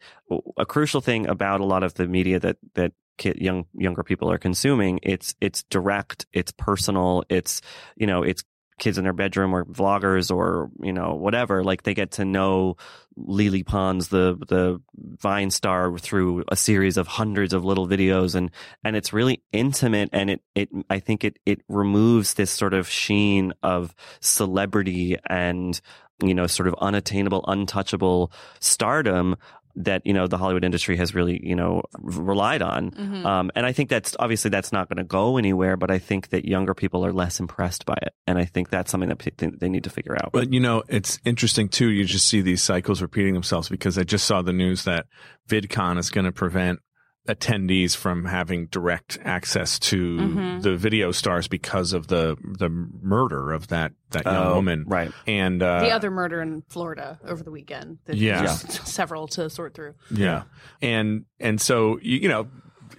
a crucial thing about a lot of the media that that young younger people are consuming it's it's direct, it's personal, it's you know it's kids in their bedroom or vloggers or you know whatever like they get to know Lele Pons the the Vine star through a series of hundreds of little videos and and it's really intimate and it it I think it it removes this sort of sheen of celebrity and you know sort of unattainable untouchable stardom that you know the Hollywood industry has really you know relied on, Mhm. um, and I think that's obviously that's not going to go anywhere. But I think that younger people are less impressed by it, and I think that's something that pe- they need to figure out. But you know, it's interesting too. You just see these cycles repeating themselves because I just saw the news that VidCon is going to prevent attendees from having direct access to Mhm. the video stars because of the the murder of that that young Oh, woman. right. And uh, the other murder in Florida over the weekend. There's Yeah. just several to sort through. Yeah. And and so you, you know,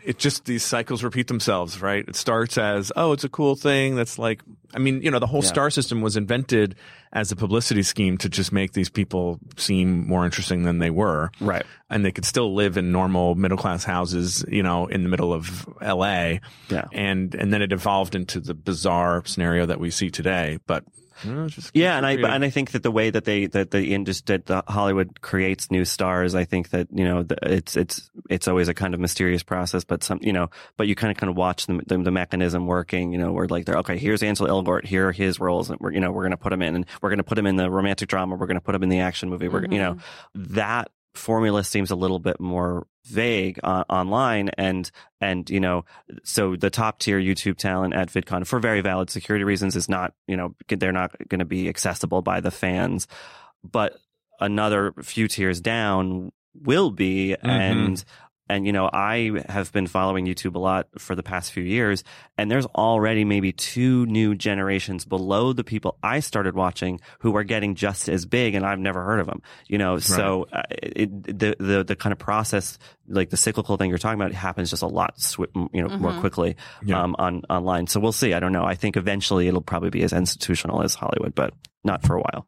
it just these cycles repeat themselves, right? It starts as, oh, it's a cool thing that's like I mean, you know, the whole Yeah. star system was invented as a publicity scheme to just make these people seem more interesting than they were. Right. And they could still live in normal middle class houses, you know, in the middle of LA. Yeah. And and then it evolved into the bizarre scenario that we see today. But you just Yeah, and I and I think that the way that they that the industry that the Hollywood creates new stars, I think that you know the, it's it's it's always a kind of mysterious process, but some you know, but you kind of kind of watch the the, the mechanism working. You know, where like they're okay, here's Ansel Elgort, here are his roles, and we're you know we're gonna put him in, and we're gonna put him in the romantic drama, we're gonna put him in the action movie, we're you know mm-hmm. that formula seems a little bit more vague uh, online and and you know so the top tier youtube talent at vidcon for very valid security reasons is not you know they're not going to be accessible by the fans but another few tiers down will be Mm-hmm. and and you know, I have been following YouTube a lot for the past few years, and there's already maybe two new generations below the people I started watching who are getting just as big, and I've never heard of them. You know, so uh, it, the the the kind of process, like the cyclical thing you're talking about, happens just a lot, swi- you know, more Mhm. quickly Yeah. um, on online. So we'll see. I don't know. I think eventually it'll probably be as institutional as Hollywood, but not for a while.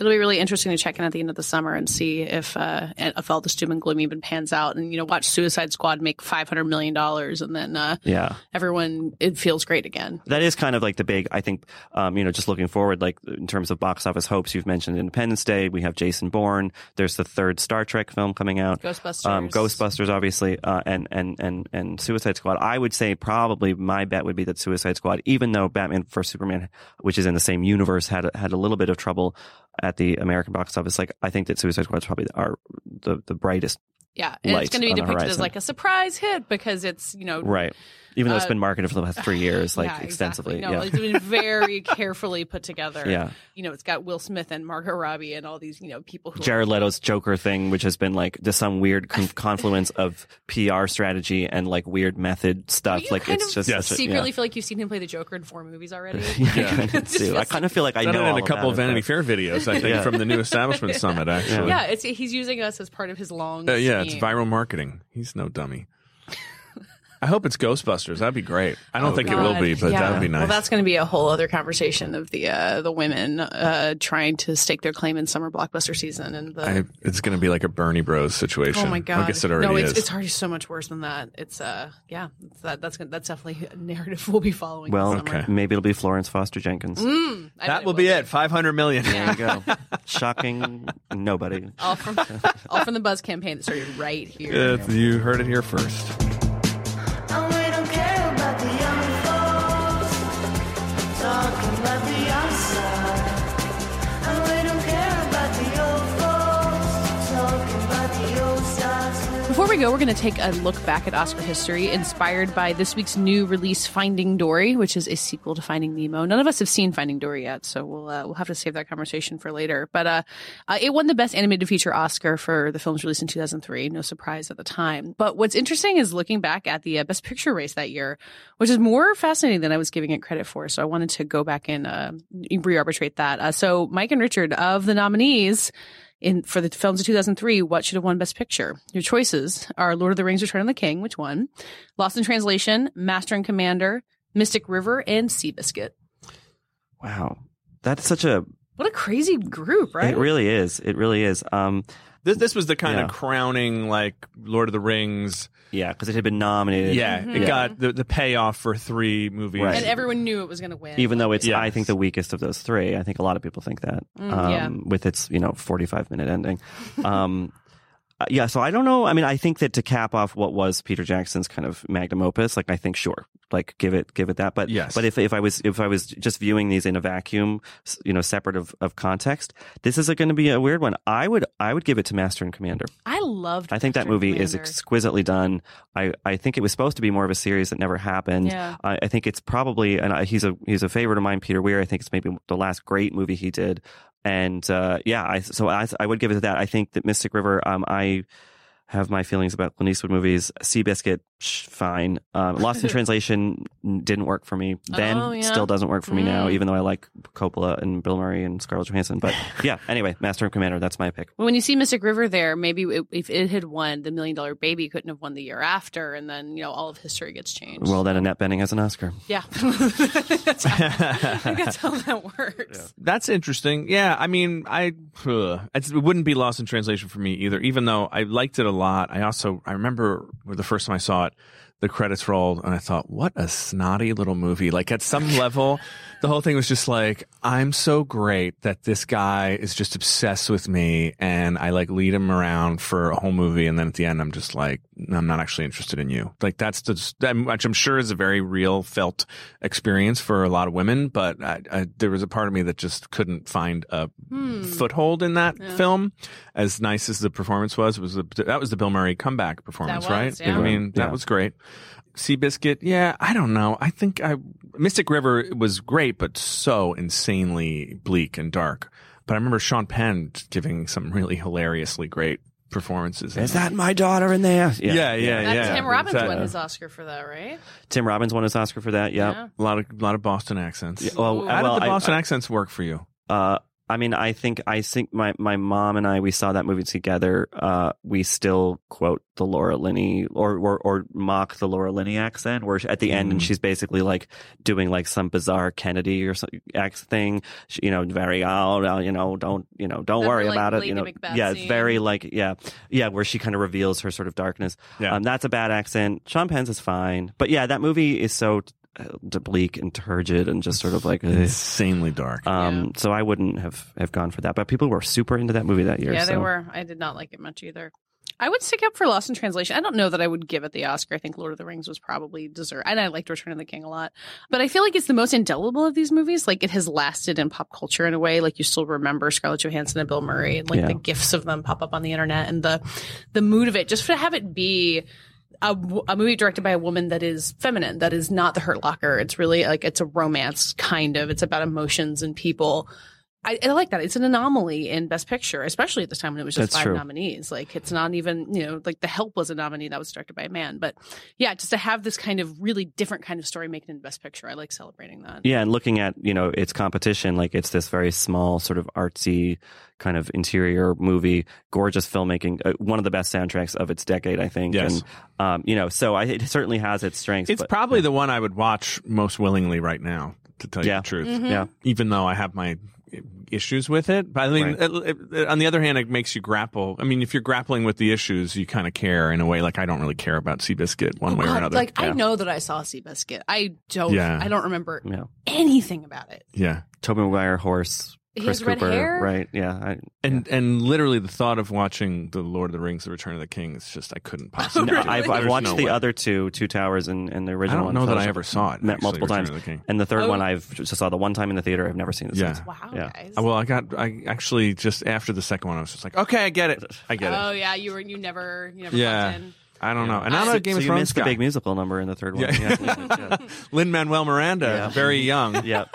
It'll be really interesting to check in at the end of the summer and see if uh, if all this doom and gloom even pans out, and you know, watch Suicide Squad make five hundred million dollars, and then uh, Yeah. everyone it feels great again. That is kind of like the big, I think, um, you know, just looking forward, like in terms of box office hopes, you've mentioned Independence Day. We have Jason Bourne. There's the third Star Trek film coming out. Ghostbusters. Um, Ghostbusters, obviously, uh, and, and, and, and Suicide Squad. I would say probably my bet would be that Suicide Squad, even though Batman vs Superman, which is in the same universe, had, had a little bit of trouble at the American box office. Like, I think that Suicide Squad is probably our, the, the brightest. Yeah, and it's going to be depicted as like a surprise hit because it's you know Right. Even though it's been marketed for the last three years, like yeah, extensively. Exactly. No, yeah. it's been very carefully put together. Yeah. You know, it's got Will Smith and Margot Robbie and all these, you know, people who Jared Leto's Joker thing, which has been like just some weird con- confluence of PR strategy and like weird method stuff. you Like kind it's of just such a- secretly yeah. feel like you've seen him play the Joker in four movies already. Yeah, I kind of. I kind of feel like I Done know in a couple of Vanity Fair videos, I think, Yeah. from the New Establishment Summit, actually. yeah, it's he's using us as part of his long. Uh, yeah, it's viral marketing. He's no dummy. I hope it's Ghostbusters. That'd be great. I don't Oh, think it will be, but Yeah. that would be nice. Well, that's going to be a whole other conversation of the uh, the women uh, trying to stake their claim in summer blockbuster season and the. I, it's going to be like a Bernie Bros situation. Oh my god! I guess it already no, it's, is. it's already so much worse than that. It's uh, yeah, it's that, that's that's definitely a narrative we'll be following. Well, this summer. maybe it'll be Florence Foster Jenkins. Mm, that bet will be it. Five hundred million. There you go. Shocking. Nobody. all from all from the Buzz campaign that started right here. Uh, you heard it here first. Before we go, we're going to take a look back at Oscar history, inspired by this week's new release, Finding Dory, which is a sequel to Finding Nemo. None of us have seen Finding Dory yet, so we'll uh, we'll have to save that conversation for later. But uh, uh, it won the Best Animated Feature Oscar for the film's release in 2003. No surprise at the time. But what's interesting is looking back at the uh, Best Picture race that year, which is more fascinating than I was giving it credit for. So I wanted to go back and uh, re-arbitrate that. Uh, so Mike and Richard of the nominees in for the films of 2003, what should have won Best Picture? Your choices are Lord of the Rings: Return of the King, which won, Lost in Translation, Master and Commander, Mystic River, and Seabiscuit. Wow. That's such a. What a crazy group, right? It really is. It really is. Um, This this was the kind Yeah. of crowning like Lord of the Rings. yeah, because it had been nominated. Yeah, Mm-hmm. it got the, the payoff for three movies. Right. and everyone knew it was going to win. Even though it's, Yes. I think, the weakest of those three. I think a lot of people think that. Mm, um, yeah. With its, you know, 45 minute ending. Um, uh, yeah, so I don't know. I mean, I think that to cap off what was Peter Jackson's kind of magnum opus, like I think sure, like give it, give it that. But Yes. but if if I was if I was just viewing these in a vacuum, you know, separate of, of context, this is going to be a weird one. I would I would give it to Master and Commander. I loved. I think that Master and movie is exquisitely done. I, I think it was supposed to be more of a series that never happened. Yeah. I, I think it's probably and I, he's a he's a favorite of mine, Peter Weir. I think it's maybe the last great movie he did. And uh, yeah, I so I, I would give it to that. I think that Mystic River. Um, I have my feelings about Clint Eastwood movies. Seabiscuit, fine. Um, Lost in Translation didn't work for me then. Oh, yeah. Still doesn't work for me now, Mm. even though I like Coppola and Bill Murray and Scarlett Johansson. But yeah, anyway, Master and Commander. That's my pick. Well, when you see Mystic River there, maybe it, if it had won, the Million Dollar Baby couldn't have won the year after, and then you know all of history gets changed. Well, then Annette Bening has an Oscar. yeah, that's, how, that's how that works. That's interesting. Yeah, I mean, I ugh, it wouldn't be lost in translation for me either. Even though I liked it a lot, I also I remember the first time I saw it, the credits rolled, and I thought, what a snotty little movie. Like at some level, the whole thing was just like, I'm so great that this guy is just obsessed with me, and I like lead him around for a whole movie, and then at the end, I'm just like, I'm not actually interested in you. Like that's the that- which I'm sure is a very real felt experience for a lot of women, but I, I, there was a part of me that just couldn't find a Hmm. foothold in that film. As nice as the performance was, it was the, that was the Bill Murray comeback performance, was, right? yeah. I mean, that Yeah. was great. Seabiscuit, yeah, I don't know. I think I Mystic River was great, but so insanely bleak and dark. But I remember Sean Penn giving some really hilariously great performances. Is that my daughter in there? Yeah, yeah, That yeah. Tim Robbins That- won his Oscar for that, right? Tim Robbins won his Oscar for that. Yeah. Yeah. A lot of a lot of Boston accents. Yeah, well, How well, did the Boston I- accents work for you? Uh, I mean, I think I think my my mom and I we saw that movie together. Uh, we still quote the Laura Linney or or, or mock the Laura Linney accent, where at the end and she's basically like doing like some bizarre Kennedy or some X thing. She, you know, very oh, you know, don't you know, don't That, worry like, about it. You know, Macbeth yeah, it's very like yeah, yeah, where she kind of reveals her sort of darkness. Yeah. Um, that's a bad accent. Sean Penn's is fine, but yeah, that movie is so. Bleak and turgid and just sort of like ugh. Insanely dark. Um, so I wouldn't have, have gone for that, but people were super into that movie that year. Yeah, they so. were. I did not like it much either. I would stick up for Lost in Translation. I don't know that I would give it the Oscar. I think Lord of the Rings was probably deserved. And I liked Return of the King a lot. But I feel like it's the most indelible of these movies. Like it has lasted in pop culture in a way. Like you still remember Scarlett Johansson and Bill Murray and like Yeah. the gifts of them pop up on the internet and the the mood of it. Just to have it be a, a movie directed by a woman that is feminine, that is not the Hurt Locker. It's really like it's a romance kind of. It's about emotions and people. I, I like that. It's an anomaly in Best Picture, especially at this time when it was just That's five true. nominees. Like it's not even, you know, like The Help was a nominee that was directed by a man. But yeah, just to have this kind of really different kind of story making in Best Picture, I like celebrating that. Yeah, and looking at you know its competition, like it's this very small, sort of artsy kind of interior movie, gorgeous filmmaking, uh, one of the best soundtracks of its decade, I think. Yes. And um, you know, so I, it certainly has its strengths. It's but, probably the one I would watch most willingly right now, to tell Yeah. you the truth. Mm-hmm. Yeah. Even though I have my issues with it. But I mean, Right. it- it- on the other hand, it makes you grapple. I mean, if you're grappling with the issues, you kind of care in a way. Like I don't really care about Seabiscuit one oh, way or another. like I know that I saw Seabiscuit. I don't. Yeah. I don't remember yeah, anything about it. yeah. Tobey Maguire horse. He Chris has red Cooper, hair? right? Yeah, I, And and literally the thought of watching the Lord of the Rings: The Return of the King is just I couldn't possibly. No, do. I've, I've watched no the way. other two, Two Towers, and, and the original. I original. don't one, know that I ever saw it. Met actually, multiple Return times, of the King. and the third Oh. one I've just saw the one time in the theater. I've never seen it Yeah. since. Wow, Yeah. guys. Well, I got I actually just after the second one, I was just like, okay, I get it, I get Oh it. Oh yeah, you were. You never. You never. Yeah. I don't know, and I'm I- not a Game so of you Thrones missed guy. the big musical number in the third one. Yeah. yeah. Lin Manuel Miranda, Yeah. very young. Yep.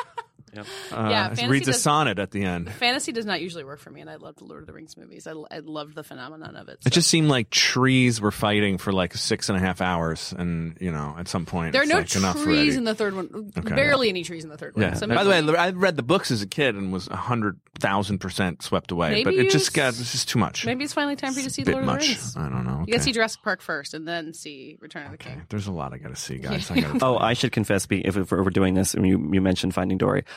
Yep. Uh, Yeah, reads a sonnet at the end. Fantasy does not usually work for me, and I love the Lord of the Rings movies. I, I loved the phenomenon of it. It just seemed like trees were fighting for like six and a half hours, and you know, at some point, there are it's no like, trees in the third one. Okay. Barely any trees in the third one. Yeah. So By the way, I read the books as a kid and was a hundred thousand percent swept away, Maybe but it just got it's just too much. maybe it's finally time for you to see the Lord of the Rings. I don't know. You gotta see Jurassic Park first, and then see Return of the King. There's a lot I got to see, guys. I gotta Oh, I should confess, be- if, if we're doing this, and you, you mentioned Finding Dory,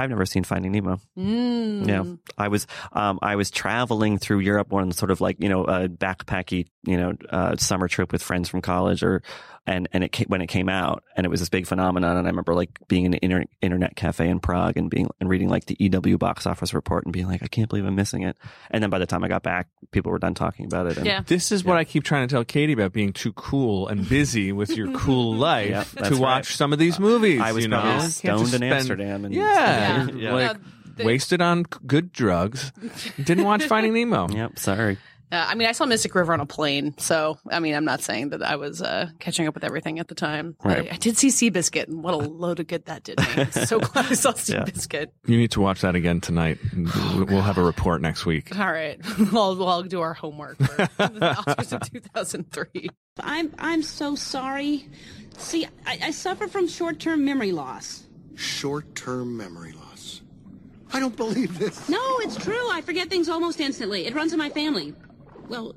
I've never seen Finding Nemo. Mm. Yeah, I was um, I was traveling through Europe on sort of like you know a backpacky you know uh, summer trip with friends from college or and and it came, when it came out and it was this big phenomenon and I remember like being in an inter- internet cafe in Prague and being and reading like the EW box office report and being like I can't believe I'm missing it and then by the time I got back people were done talking about it and Yeah. This is what I keep trying to tell Katie about being too cool and busy with your cool life Yep, to that's watch right. some of these movies. I was you know? probably You can't stoned in Amsterdam and- yeah, Yeah. You're, like the- wasted on c- good drugs. Didn't watch Finding Nemo. yep sorry Uh, I mean, I saw Mystic River on a plane, so I mean, I'm not saying that I was uh, catching up with everything at the time. Right. I, I did see Seabiscuit, and what a load of good that did me. I'm so glad I saw Yeah. Seabiscuit. You need to watch that again tonight. We'll have a report next week. All right, we'll, we'll do our homework for the Oscars of 2003. I'm I'm so sorry. See, I, I suffer from short-term memory loss. Short-term memory loss. I don't believe this. No, it's true. I forget things almost instantly. It runs in my family. Well,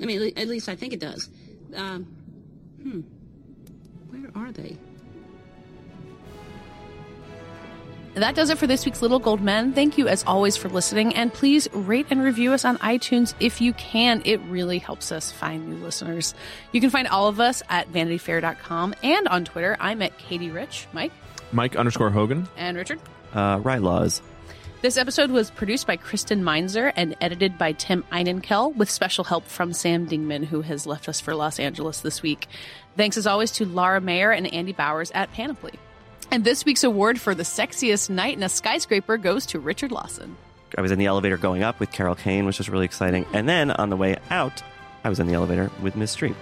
I mean, at least I think it does. Um, hmm. Where are they? That does it for this week's Little Gold Men. Thank you, as always, for listening. And please rate and review us on iTunes if you can. It really helps us find new listeners. You can find all of us at vanityfair.com and on Twitter. I'm at Katie Rich, Mike, Mike underscore Hogan. and Richard. uh, right laws This episode was produced by Kristen Meinzer and edited by Tim Einenkel with special help from Sam Dingman, who has left us for Los Angeles this week. Thanks as always to Laura Mayer and Andy Bowers at Panoply. And this week's award for the sexiest night in a skyscraper goes to Richard Lawson. I was in the elevator going up with Carol Kane which was really exciting and then on the way out I was in the elevator with Miss Streep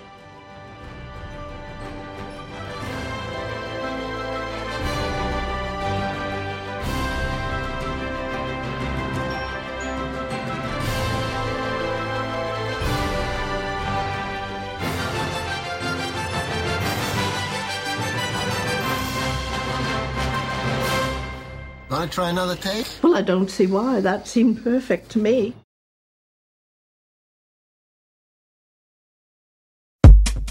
try another take? Well, I don't see why. That seemed perfect to me.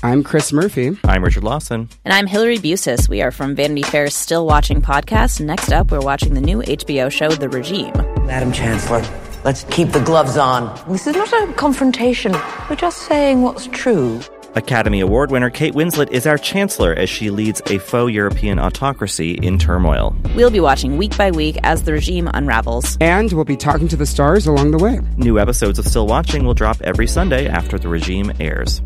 I'm Chris Murphy. I'm Richard Lawson. And I'm Hillary Busis. We are from Vanity Fair's Still Watching podcast. Next up, we're watching the new HBO show, The Regime. Madam Chancellor, let's keep the gloves on. This is not a confrontation. We're just saying what's true. Academy Award winner Kate Winslet is our chancellor as she leads a faux European autocracy in turmoil. We'll be watching week by week as the regime unravels. And we'll be talking to the stars along the way. New episodes of Still Watching will drop every Sunday after the regime airs.